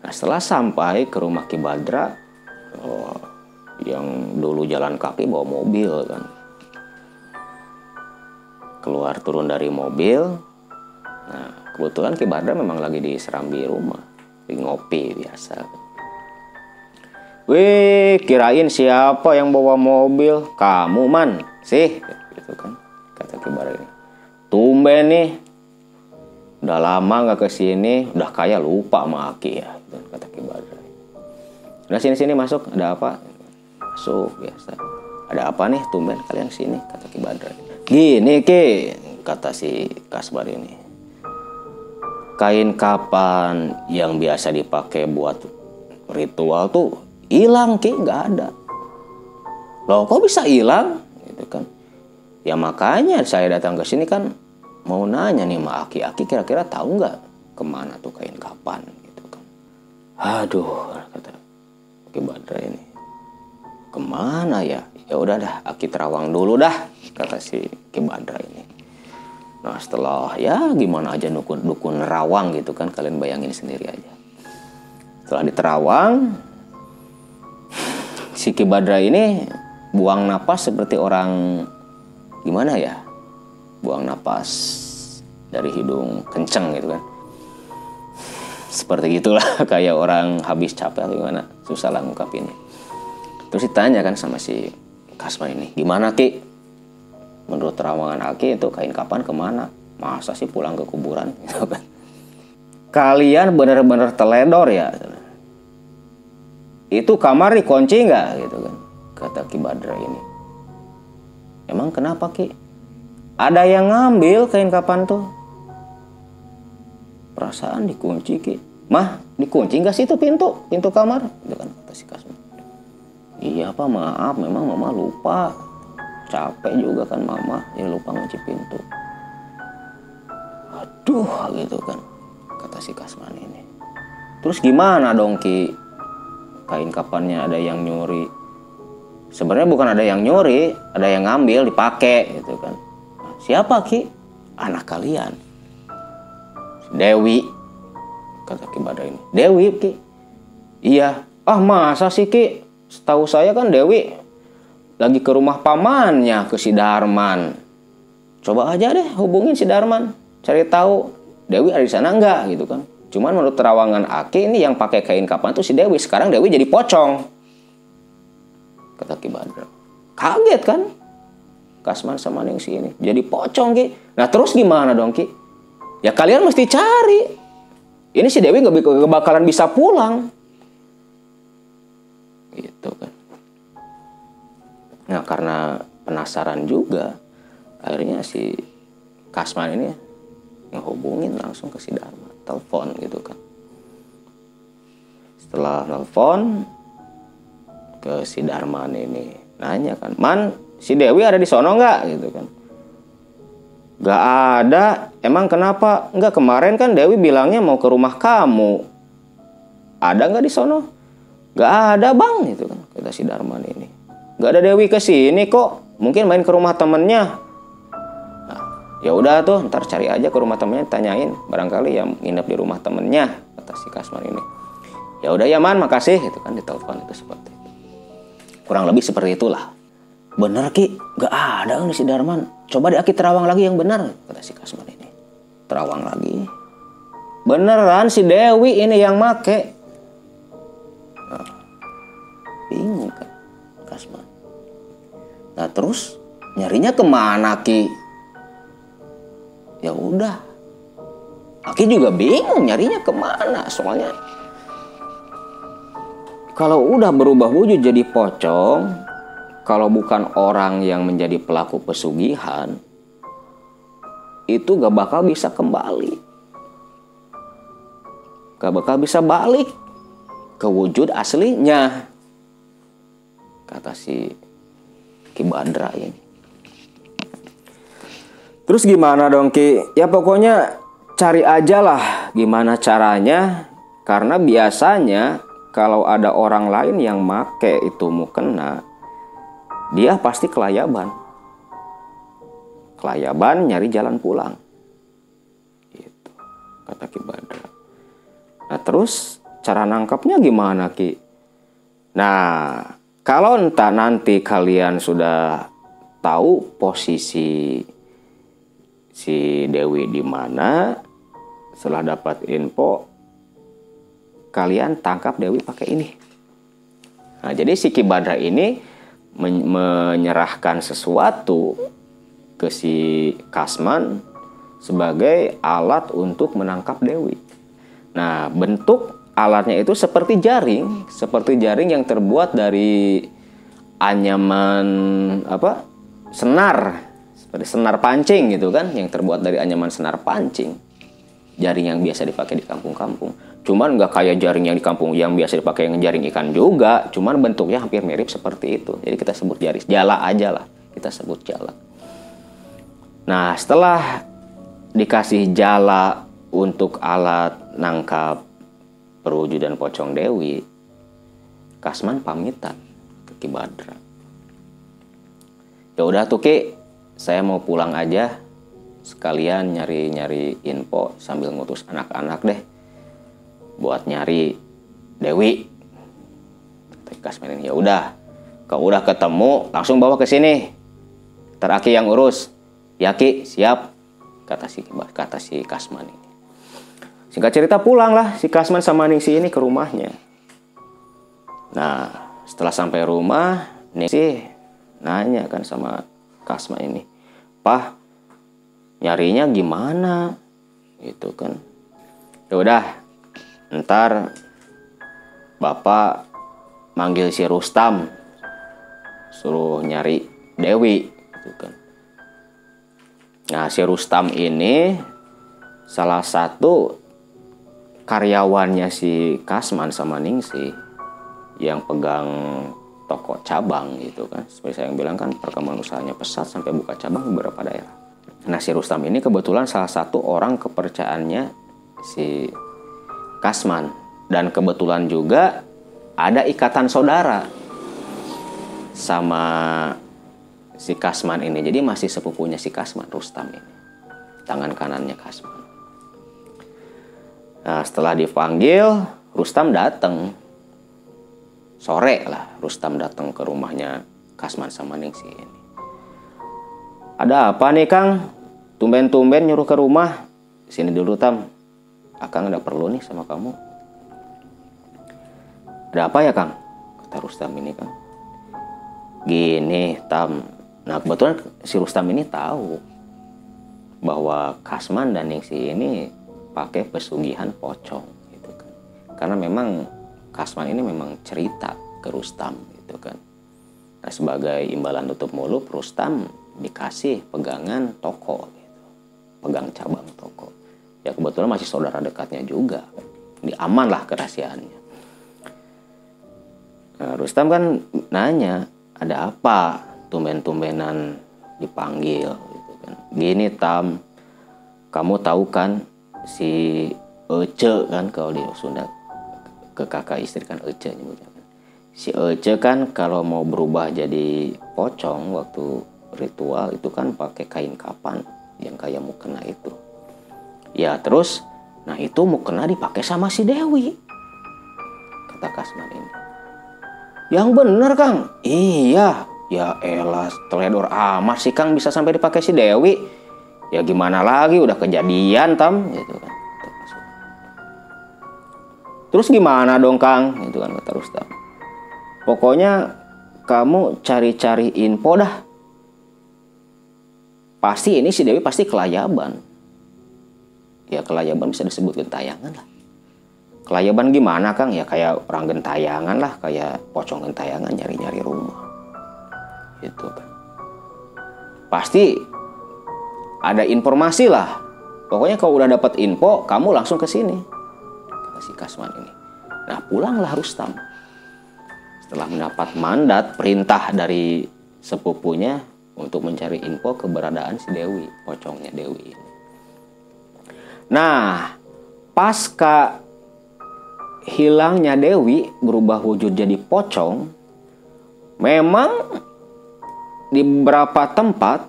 Nah setelah sampai ke rumah Ki Badra, oh, yang dulu jalan kaki bawa mobil kan, keluar turun dari mobil. Nah kebetulan Ki Badra memang lagi di serambi rumah, di ngopi biasa. Wih, kirain siapa yang bawa mobil? Kamu man, sih, gitu kan, kata Ki Badra. Tumben nih udah lama nggak ke sini udah kayak lupa sama Aki ya kata Ki Badra udah sini sini masuk ada apa? Masuk biasa ada apa nih tumben kalian sini? Kata Ki Badra gini Ki kata si Kasbar ini. Kain kapan yang biasa dipakai buat ritual tuh hilang Ki. Nggak ada. Loh kok bisa hilang? Gitu kan. Ya makanya saya datang ke sini kan mau nanya nih sama Aki. Aki kira-kira tahu nggak ke mana tuh kain kapan aduh kata Aki Badra ini. Ke mana ya? Ya udah dah Aki terawang dulu dah kata si Ki ini. Nah setelah ya gimana aja dukun dukun nerawang gitu kan kalian bayangin sendiri aja. Setelah diterawang si Ki ini buang napas seperti orang gimana ya? Buang napas dari hidung kenceng gitu kan seperti gitulah kayak orang habis capek atau gimana. Susah lah ngungkapinnya. Terus ditanya kan sama si Kasman ini gimana Ki? Menurut terawangan Aki itu kain kapan ke mana? Masa sih pulang ke kuburan? Gitu kan. Kalian bener-bener teledor ya? Itu kamar dikunci nggak? Gitu kan kata Ki Badra ini. Emang kenapa Ki? Ada yang ngambil kain kapan tuh perasaan dikunci ki. Mah dikunci nggak sih itu pintu? Pintu kamar? Itu kan kata si iya pak maaf. Memang mama lupa. Capek juga kan mama. Ya lupa ngunci pintu. Aduh gitu kan. Kata si Kasman ini. Terus gimana dong ki? Kain kapannya ada yang nyuri? Sebenarnya bukan ada yang nyuri ada yang ngambil dipakai gitu kan. Siapa Ki? Anak kalian. Dewi. Kata Ki Badra ini. Dewi Ki. Iya. Ah masa sih Ki? Setahu saya kan Dewi lagi ke rumah pamannya ke si Darman. Coba aja deh hubungin si Darman. Cari tahu Dewi ada di sana enggak gitu kan. Cuman menurut terawangan Aki ini yang pakai kain kapan tuh si Dewi. Sekarang Dewi jadi pocong. Kata Ki Badra. Kaget kan? Kasman sama si ini. Jadi pocong Ki. Nah terus gimana dong Ki? Ya kalian mesti cari. Ini si Dewi nggak bakalan bisa pulang. Gitu kan. Nah karena penasaran juga. Akhirnya si Kasman ini ngehubungin langsung ke si Dharma. Telepon gitu kan. Setelah telepon ke si Darman ini nanya kan, Man si Dewi ada di sono nggak gitu kan Gak ada. Emang kenapa? Enggak kemarin kan Dewi bilangnya mau ke rumah kamu. Ada nggak di sono? Gak ada bang, itu kan kata si Darman ini. Gak ada Dewi ke sini kok. Mungkin main ke rumah temennya. Nah, ya udah tuh, ntar cari aja ke rumah temennya, tanyain. Barangkali yang nginep di rumah temennya, kata si Kasman ini. Ya udah ya man, makasih. Itu kan ditelepon itu seperti itu. Kurang lebih seperti itulah. Bener Ki, gak ada nih si Darman. Coba di Aki terawang lagi yang benar, kata si Kasman ini. Terawang lagi. Beneran si Dewi ini yang make. Nah, bingung kan Kasman. Nah terus nyarinya ke mana Ki? Ya udah. Aki juga bingung nyarinya ke mana soalnya. Kalau udah berubah wujud jadi pocong, kalau bukan orang yang menjadi pelaku pesugihan, itu gak bakal bisa kembali. Gak bakal bisa balik ke wujud aslinya. Kata si Ki Badra ini. Terus gimana dong Ki? Ya pokoknya cari aja lah gimana caranya. Karena biasanya kalau ada orang lain yang make itu mukena, dia pasti kelayaban. Kelayaban nyari jalan pulang. Gitu, kata Ki Badra. Nah terus cara nangkapnya gimana Ki? Nah kalau entah nanti kalian sudah tahu posisi si Dewi di mana, setelah dapat info, kalian tangkap Dewi pakai ini. Nah, jadi si Ki Badra ini menyerahkan sesuatu ke si Kasman sebagai alat untuk menangkap Dewi. Nah, bentuk alatnya itu seperti jaring, seperti jaring yang terbuat dari anyaman apa? senar, seperti senar pancing gitu kan, yang terbuat dari anyaman senar pancing. Jaring yang biasa dipakai di kampung-kampung. Cuman nggak kayak jaring yang di kampung yang biasa dipakai yang jaring ikan juga, cuman bentuknya hampir mirip seperti itu. Jadi kita sebut jaring, jala aja lah, kita sebut jala. Nah, setelah dikasih jala untuk alat nangkap perwujudan pocong Dewi, Kasman pamitan ke Ki Badra. Ya udah tuh Ki, saya mau pulang aja. Sekalian nyari-nyari info sambil ngutus anak-anak deh buat nyari Dewi. Kasman ini ya udah, kau udah ketemu langsung bawa ke sini. Teraki yang urus. Ya Ki, siap kata si kata si Kasman ini. Singkat cerita pulang lah si Kasman sama Ningsi ini ke rumahnya. Nah setelah sampai rumah Ningsi nanya kan sama Kasman ini, Pah nyarinya gimana? Itu kan. Ya udah, ntar bapak manggil si Rustam suruh nyari Dewi gitu kan Nah, si Rustam ini salah satu karyawannya si Kasman sama Ningsi yang pegang toko cabang gitu kan. Seperti saya yang bilang kan perkembangan usahanya pesat sampai buka cabang beberapa daerah. Nah, si Rustam ini kebetulan salah satu orang kepercayaannya si Kasman dan kebetulan juga ada ikatan saudara sama si Kasman ini. Jadi masih sepupunya si Kasman, Rustam ini. Tangan kanannya Kasman. Nah, setelah dipanggil, Rustam datang. Sore lah, Rustam datang ke rumahnya Kasman sama Ningsi ini. Ada apa nih Kang? Tumben-tumben nyuruh ke rumah. Sini dulu Tam. Akang ada perlu nih sama kamu. Ada apa ya Kang? Kata Rustam ini Kang. Gini Tam, Nah kebetulan si Rustam ini tahu bahwa Kasman dan Ningsi ini pakai pesugihan pocong gitu kan. Karena memang Kasman ini memang cerita ke Rustam gitu kan. Nah sebagai imbalan tutup mulut Rustam dikasih pegangan toko gitu. Pegang cabang toko. Ya kebetulan masih saudara dekatnya juga. Ini aman lah kerahasiaannya. Nah, Rustam kan nanya, ada apa? Tumben-tumbenan dipanggil gitu kan. Gini Tam, kamu tahu kan si Ece kan kalau di Sunda ke kakak istri kan Ece nyebutnya kan. Si Ece kan kalau mau berubah jadi pocong waktu ritual itu kan pakai kain kapan yang kayak mukena itu. Ya terus, nah itu mukena dipakai sama si Dewi. Kata Kasman ini. Yang bener Kang, iya Ya elah, teledor amat sih Kang bisa sampai dipakai si Dewi. Ya gimana lagi, udah kejadian tam, gitu kan. Terus gimana dong Kang? Itu kan kata Rustam. Pokoknya kamu cari-cari info dah. Pasti ini si Dewi pasti kelayaban. Ya kelayaban bisa disebut gentayangan lah. Kelayaban gimana Kang? Ya kayak orang gentayangan lah, kayak pocong gentayangan nyari-nyari rumah itu pasti ada informasi lah. Pokoknya kalau udah dapat info kamu langsung ke sini. Kata si Kasman ini. Nah pulanglah Rustam. Setelah mendapat mandat perintah dari sepupunya untuk mencari info keberadaan si Dewi pocongnya Dewi ini. Nah pasca hilangnya Dewi berubah wujud jadi pocong memang di beberapa tempat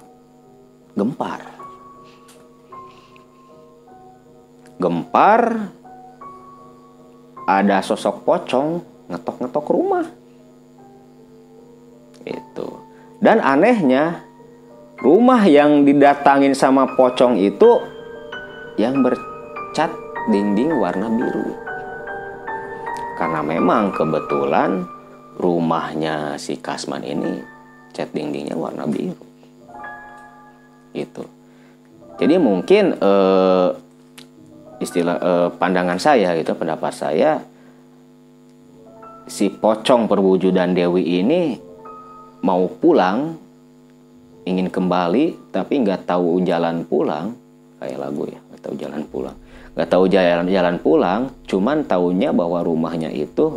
gempar. Gempar ada sosok pocong ngetok-ngetok rumah. Itu. Dan anehnya rumah yang didatangin sama pocong itu yang bercat dinding warna biru. Karena memang kebetulan rumahnya si Kasman ini cat dindingnya warna biru. Gitu. Jadi mungkin eh, istilah eh, pandangan saya gitu, pendapat saya si pocong perwujudan Dewi ini mau pulang ingin kembali tapi nggak tahu jalan pulang kayak lagu ya nggak tahu jalan pulang. Nggak tahu jalan jalan pulang cuman taunya bahwa rumahnya itu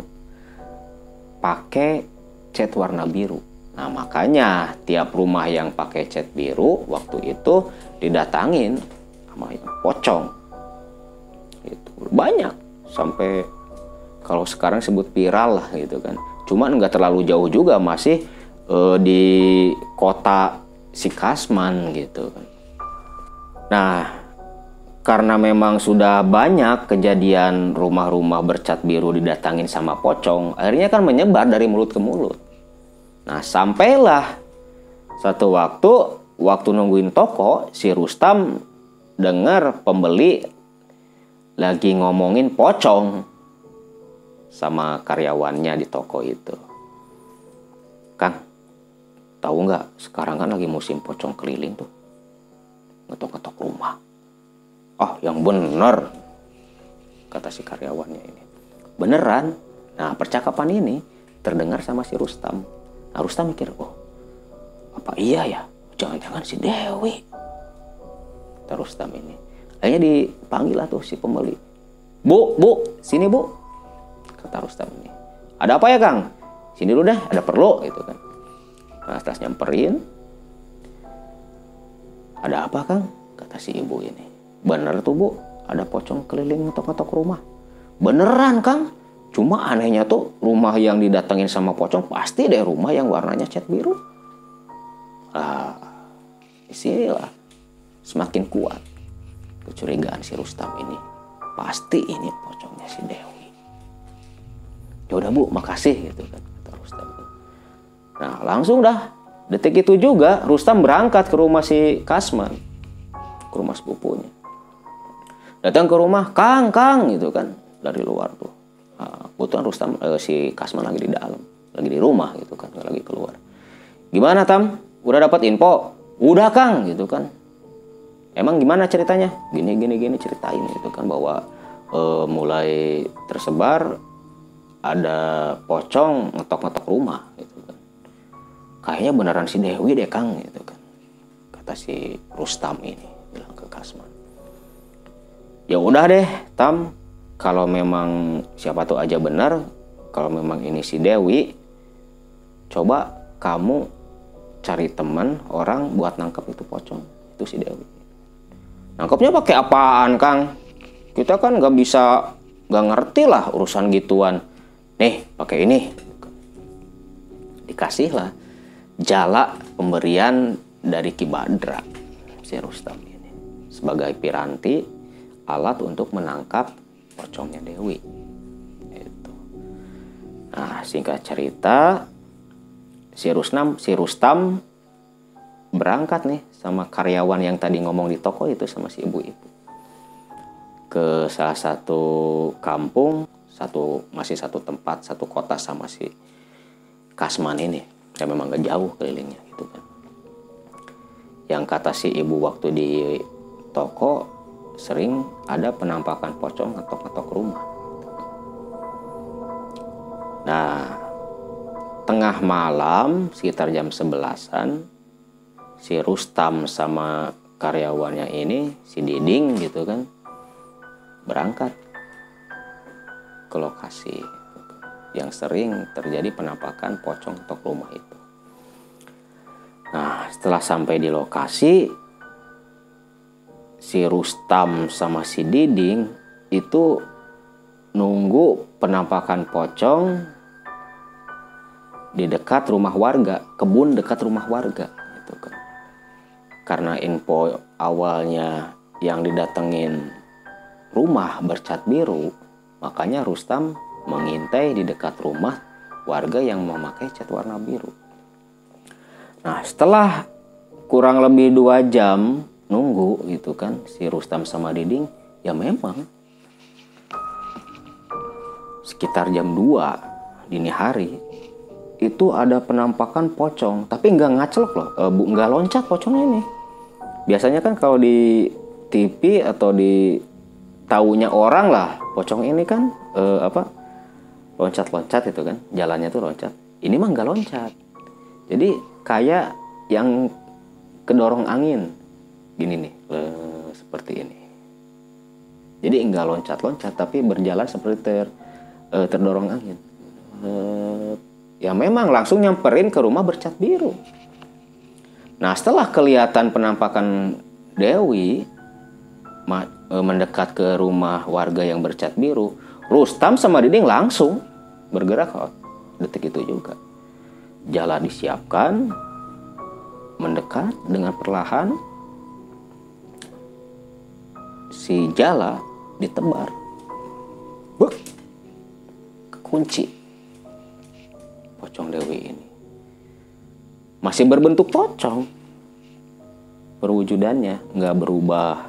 pakai cat warna biru nah makanya tiap rumah yang pakai cat biru waktu itu didatangin sama pocong itu banyak sampai kalau sekarang sebut viral lah gitu kan cuman nggak terlalu jauh juga masih eh, di kota si Kasman gitu kan. Nah, karena memang sudah banyak kejadian rumah-rumah bercat biru didatangin sama pocong, akhirnya kan menyebar dari mulut ke mulut. Nah, sampailah satu waktu, waktu nungguin toko, si Rustam dengar pembeli lagi ngomongin pocong sama karyawannya di toko itu. Kang, Tahu nggak, sekarang kan lagi musim pocong keliling tuh. Ngetok-ngetok rumah. Oh, yang bener, kata si karyawannya ini. Beneran. Nah, percakapan ini terdengar sama si Rustam. Rustam mikir, oh, apa iya ya? Jangan-jangan si Dewi. Kata Rustam ini. Akhirnya dipanggil lah tuh si pembeli. Bu, bu, sini bu. Kata Rustam ini. Ada apa ya Kang? Sini dulu deh, ada perlu gitu kan. Setelah nyamperin, ada apa kang? Kata si ibu ini. Bener tuh bu, ada pocong keliling ngetok-ngetok rumah. Beneran kang, cuma anehnya tuh rumah yang didatengin sama pocong pasti deh rumah yang warnanya cat biru. Ah, isilah semakin kuat kecurigaan si Rustam ini. Pasti ini pocongnya si Dewi. Ya udah bu, makasih gitu kan kata Rustam. Nah langsung dah detik itu juga Rustam berangkat ke rumah si Kasman ke rumah sepupunya datang ke rumah Kang Kang gitu kan dari luar tuh nah, kebetulan Rustam eh, si Kasman lagi di dalam lagi di rumah gitu kan lagi keluar. Gimana Tam? Udah dapat info? Udah Kang gitu kan. Emang gimana ceritanya? Gini gini gini ceritain gitu kan bahwa eh, mulai tersebar ada pocong ngetok-ngetok rumah gitu kayaknya beneran si Dewi deh Kang gitu kan kata si Rustam ini bilang ke Kasman. Ya udah deh Tam kalau memang siapa tuh aja benar kalau memang ini si Dewi coba kamu cari teman orang buat nangkep itu pocong itu si Dewi. Nangkepnya pakai apaan Kang? Kita kan nggak bisa nggak ngerti lah urusan gituan. Nih pakai ini. Dikasih lah jala pemberian dari Kibadra si Rustam ini sebagai piranti alat untuk menangkap pocongnya Dewi. Itu. Nah singkat cerita si Rustam si Rustam berangkat nih sama karyawan yang tadi ngomong di toko itu sama si ibu-ibu ke salah satu kampung satu masih satu tempat satu kota sama si Kasman ini ya memang gak jauh kelilingnya gitu kan yang kata si ibu waktu di toko sering ada penampakan pocong ngetok-ngetok rumah nah tengah malam sekitar jam sebelasan si Rustam sama karyawannya ini si Diding gitu kan berangkat ke lokasi yang sering terjadi penampakan pocong tok rumah itu. Nah, setelah sampai di lokasi, si Rustam sama si Diding itu nunggu penampakan pocong di dekat rumah warga, kebun dekat rumah warga gitu kan. Karena info awalnya yang didatengin rumah bercat biru, makanya Rustam mengintai di dekat rumah warga yang memakai cat warna biru. Nah setelah kurang lebih dua jam nunggu gitu kan si Rustam sama Diding ya memang. Sekitar jam 2 dini hari itu ada penampakan pocong tapi nggak ngacelok loh e, nggak loncat pocongnya ini. Biasanya kan kalau di TV atau di taunya orang lah pocong ini kan eh, apa loncat-loncat itu kan jalannya tuh loncat. Ini mah nggak loncat. Jadi kayak yang kedorong angin gini nih eh, seperti ini. Jadi nggak loncat-loncat tapi berjalan seperti ter eh, terdorong angin. Eh, ya memang langsung nyamperin ke rumah bercat biru. Nah setelah kelihatan penampakan Dewi ma- eh, mendekat ke rumah warga yang bercat biru Rustam sama Diding langsung bergerak kok detik itu juga. Jalan disiapkan mendekat dengan perlahan si jala ditebar. Buk. kunci pocong dewi ini. Masih berbentuk pocong. Perwujudannya nggak berubah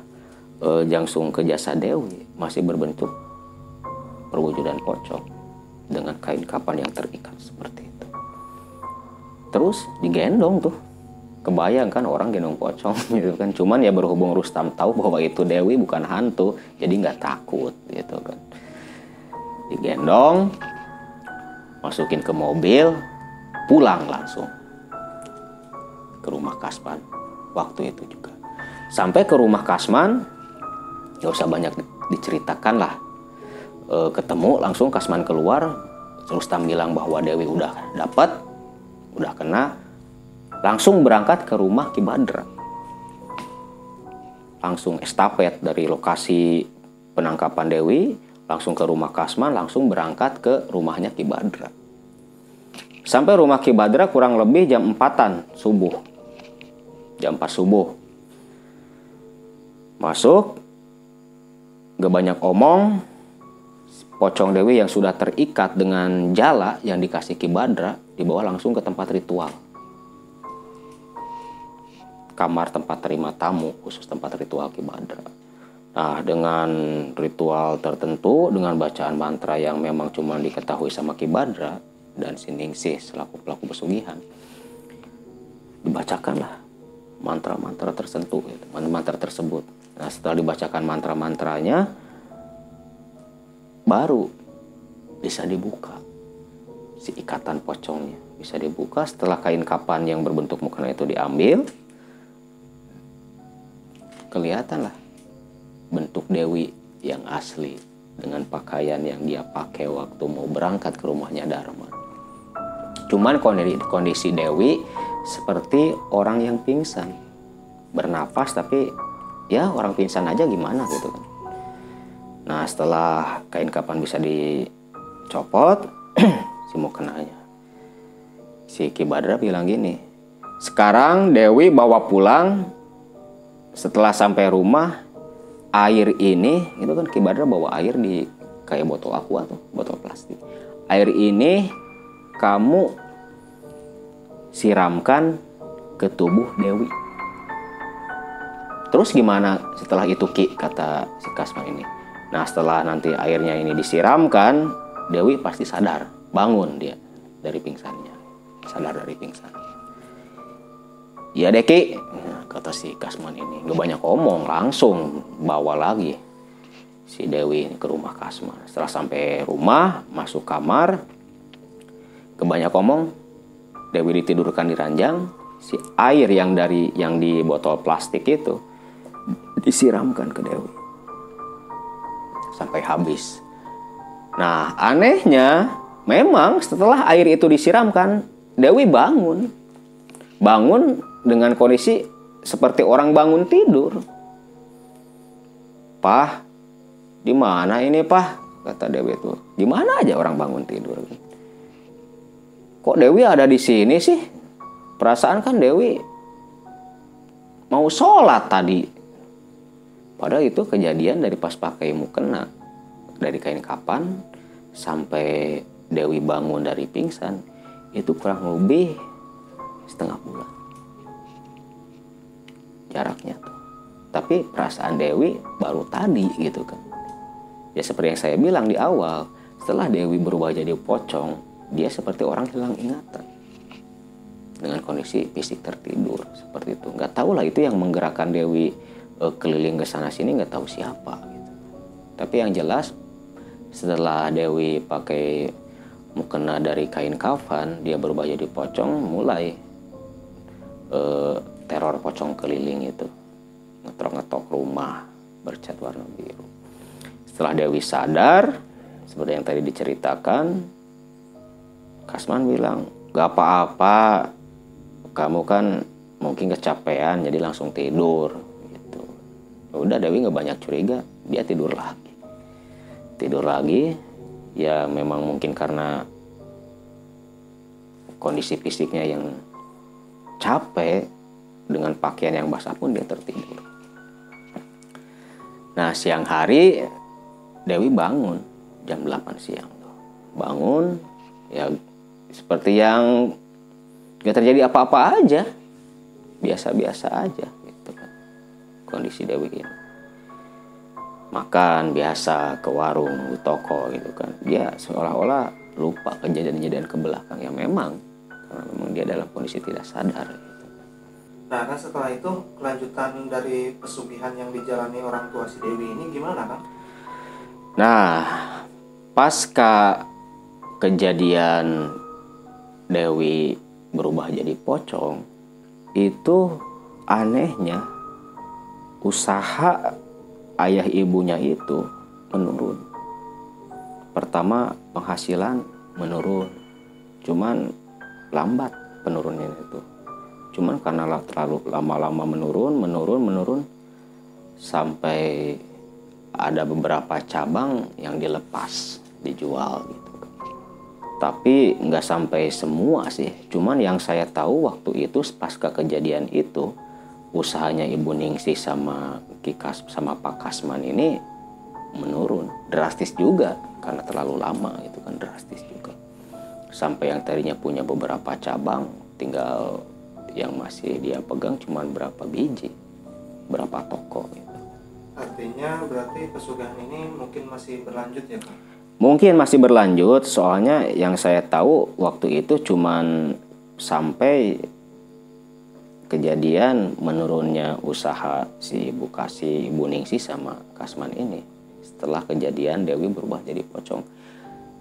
eh, jangsung ke jasa dewi. Masih berbentuk perwujudan pocong dengan kain kapan yang terikat seperti itu. Terus digendong tuh kebayang kan orang gendong pocong gitu kan. Cuman ya berhubung Rustam tahu bahwa itu Dewi bukan hantu jadi nggak takut gitu kan. Digendong masukin ke mobil pulang langsung ke rumah Kasman. Waktu itu juga. Sampai ke rumah Kasman nggak usah banyak di- diceritakan lah. E, ketemu langsung Kasman keluar. Rustam bilang bahwa Dewi udah dapat udah kena langsung berangkat ke rumah Ki Badra. Langsung estafet dari lokasi penangkapan Dewi langsung ke rumah Kasman langsung berangkat ke rumahnya Ki Badra. Sampai rumah Ki Badra kurang lebih jam 4-an subuh. Jam 4 subuh. Masuk gak banyak omong pocong Dewi yang sudah terikat dengan jala yang dikasih Ki Badra dibawa langsung ke tempat ritual kamar tempat terima tamu khusus tempat ritual Ki Badra. Nah, dengan ritual tertentu, dengan bacaan mantra yang memang cuma diketahui sama Ki Badra dan Siningsih selaku pelaku pesugihan, dibacakanlah mantra-mantra tersentuh, gitu, mantra tersebut. Nah, setelah dibacakan mantra-mantranya, baru bisa dibuka si ikatan pocongnya bisa dibuka setelah kain kapan yang berbentuk mukena itu diambil kelihatan lah bentuk Dewi yang asli dengan pakaian yang dia pakai waktu mau berangkat ke rumahnya Dharma. Cuman kondisi, Dewi seperti orang yang pingsan, bernapas tapi ya orang pingsan aja gimana gitu kan. Nah setelah kain kapan bisa dicopot, si mukenanya, si Ki Badra bilang gini, sekarang Dewi bawa pulang setelah sampai rumah air ini itu kan Ki Badra bawa air di kayak botol aqua tuh botol plastik. Air ini kamu siramkan ke tubuh Dewi. Terus gimana setelah itu Ki? Kata si Kasman ini. Nah setelah nanti airnya ini disiramkan Dewi pasti sadar. Bangun dia dari pingsannya. Sadar dari pingsannya Iya Deki, kata si Kasman ini. Gak banyak omong, langsung bawa lagi si Dewi ini ke rumah Kasman. Setelah sampai rumah, masuk kamar, kebanyak omong, Dewi ditidurkan di ranjang, si air yang dari yang di botol plastik itu disiramkan ke Dewi sampai habis. Nah, anehnya memang setelah air itu disiramkan, Dewi bangun. Bangun dengan kondisi seperti orang bangun tidur. Pah, di mana ini pah? Kata Dewi itu. Di mana aja orang bangun tidur? Kok Dewi ada di sini sih? Perasaan kan Dewi mau sholat tadi. Padahal itu kejadian dari pas pakai mukena. Dari kain kapan sampai Dewi bangun dari pingsan. Itu kurang lebih setengah bulan jaraknya tuh. Tapi perasaan Dewi baru tadi gitu kan. Ya seperti yang saya bilang di awal, setelah Dewi berubah jadi pocong, dia seperti orang hilang ingatan. dengan kondisi fisik tertidur seperti itu nggak tahu lah itu yang menggerakkan Dewi uh, keliling ke sana sini nggak tahu siapa gitu. tapi yang jelas setelah Dewi pakai mukena dari kain kafan dia berubah jadi pocong mulai uh, teror pocong keliling itu. Ngetok-ngetok rumah bercat warna biru. Setelah Dewi sadar seperti yang tadi diceritakan Kasman bilang gak apa-apa. Kamu kan mungkin kecapean jadi langsung tidur gitu. Udah Dewi nggak banyak curiga. Dia tidur lagi. Tidur lagi ya memang mungkin karena kondisi fisiknya yang capek dengan pakaian yang basah pun dia tertidur. Nah siang hari Dewi bangun jam 8 siang bangun ya seperti yang gak terjadi apa-apa aja. Biasa-biasa aja gitu kan kondisi Dewi ini. Makan biasa ke warung di toko gitu kan. Dia seolah-olah lupa kejadian-kejadian ke belakang. Yang memang karena memang dia dalam kondisi tidak sadar. Nah kan setelah itu kelanjutan dari pesugihan yang dijalani orang tua si Dewi ini gimana kan nah pasca kejadian Dewi berubah jadi pocong itu anehnya usaha ayah ibunya itu menurun. Pertama penghasilan menurun cuman lambat penurunnya itu cuman karena terlalu lama-lama menurun menurun menurun sampai ada beberapa cabang yang dilepas dijual gitu. Tapi nggak sampai semua sih. Cuman yang saya tahu waktu itu pasca kejadian itu usahanya ibu Ningsi sama Kikas sama Pak Kasman ini menurun. Drastis juga karena terlalu lama itu kan drastis juga. Sampai yang tadinya punya beberapa cabang tinggal yang masih dia pegang cuman berapa biji berapa toko gitu. artinya berarti pesugihan ini mungkin masih berlanjut ya Kak? Mungkin masih berlanjut, soalnya yang saya tahu waktu itu cuman sampai kejadian menurunnya usaha si Ibu Kasih, Ibu Ningsi sama Kasman ini. Setelah kejadian Dewi berubah jadi pocong.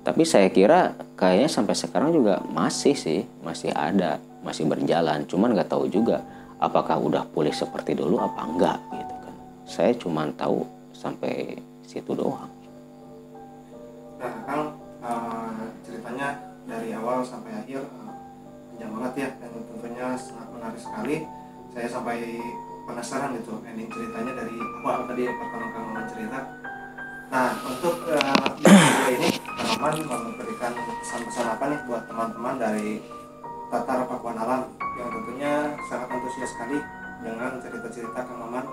Tapi saya kira kayaknya sampai sekarang juga masih sih, masih ada, masih berjalan. Cuman nggak tahu juga apakah udah pulih seperti dulu apa enggak gitu kan. Saya cuman tahu sampai situ doang. Nah, Kang, uh, ceritanya dari awal sampai akhir uh, panjang banget ya dan tentunya sangat menarik sekali. Saya sampai penasaran gitu ending ceritanya dari awal tadi pertama Kang Maman cerita. Nah, untuk uh, ini Maman memberikan pesan-pesan apa nih buat teman-teman dari Tatar Pakuan Alam yang tentunya sangat antusias sekali dengan cerita-cerita Kang Maman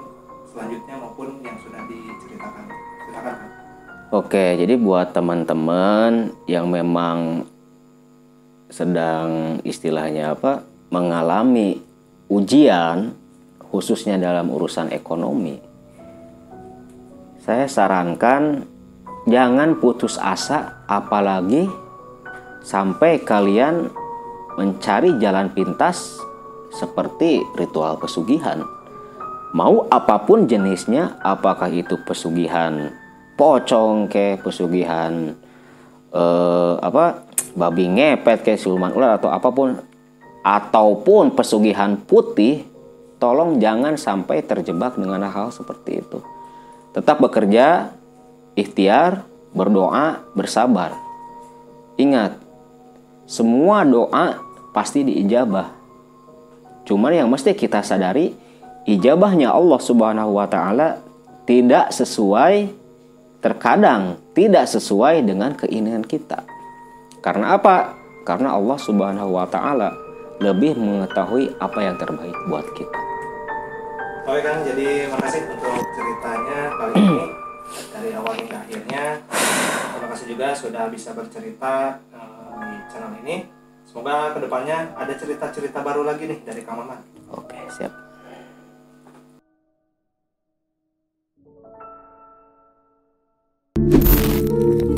selanjutnya maupun yang sudah diceritakan. Silakan Kang. Oke, jadi buat teman-teman yang memang sedang istilahnya apa mengalami ujian khususnya dalam urusan ekonomi, saya sarankan jangan putus asa apalagi sampai kalian mencari jalan pintas seperti ritual pesugihan. Mau apa pun jenisnya, apakah itu pesugihan pocong ke pesugihan eh, apa babi ngepet ke siluman ular atau apa pun ataupun pesugihan putih tolong jangan sampai terjebak dengan hal seperti itu tetap bekerja ikhtiar berdoa bersabar ingat semua doa pasti diijabah cuman yang mesti kita sadari ijabahnya Allah Subhanahu wa taala tidak sesuai terkadang tidak sesuai dengan keinginan kita. Karena apa? Karena Allah Subhanahu wa taala lebih mengetahui apa yang terbaik buat kita. Oke Kang, jadi makasih untuk ceritanya kali ini dari awal hingga akhirnya. Terima kasih juga sudah bisa bercerita uh, di channel ini. Semoga ke depannya ada cerita-cerita baru lagi nih dari Kang Maman. Oke, siap. you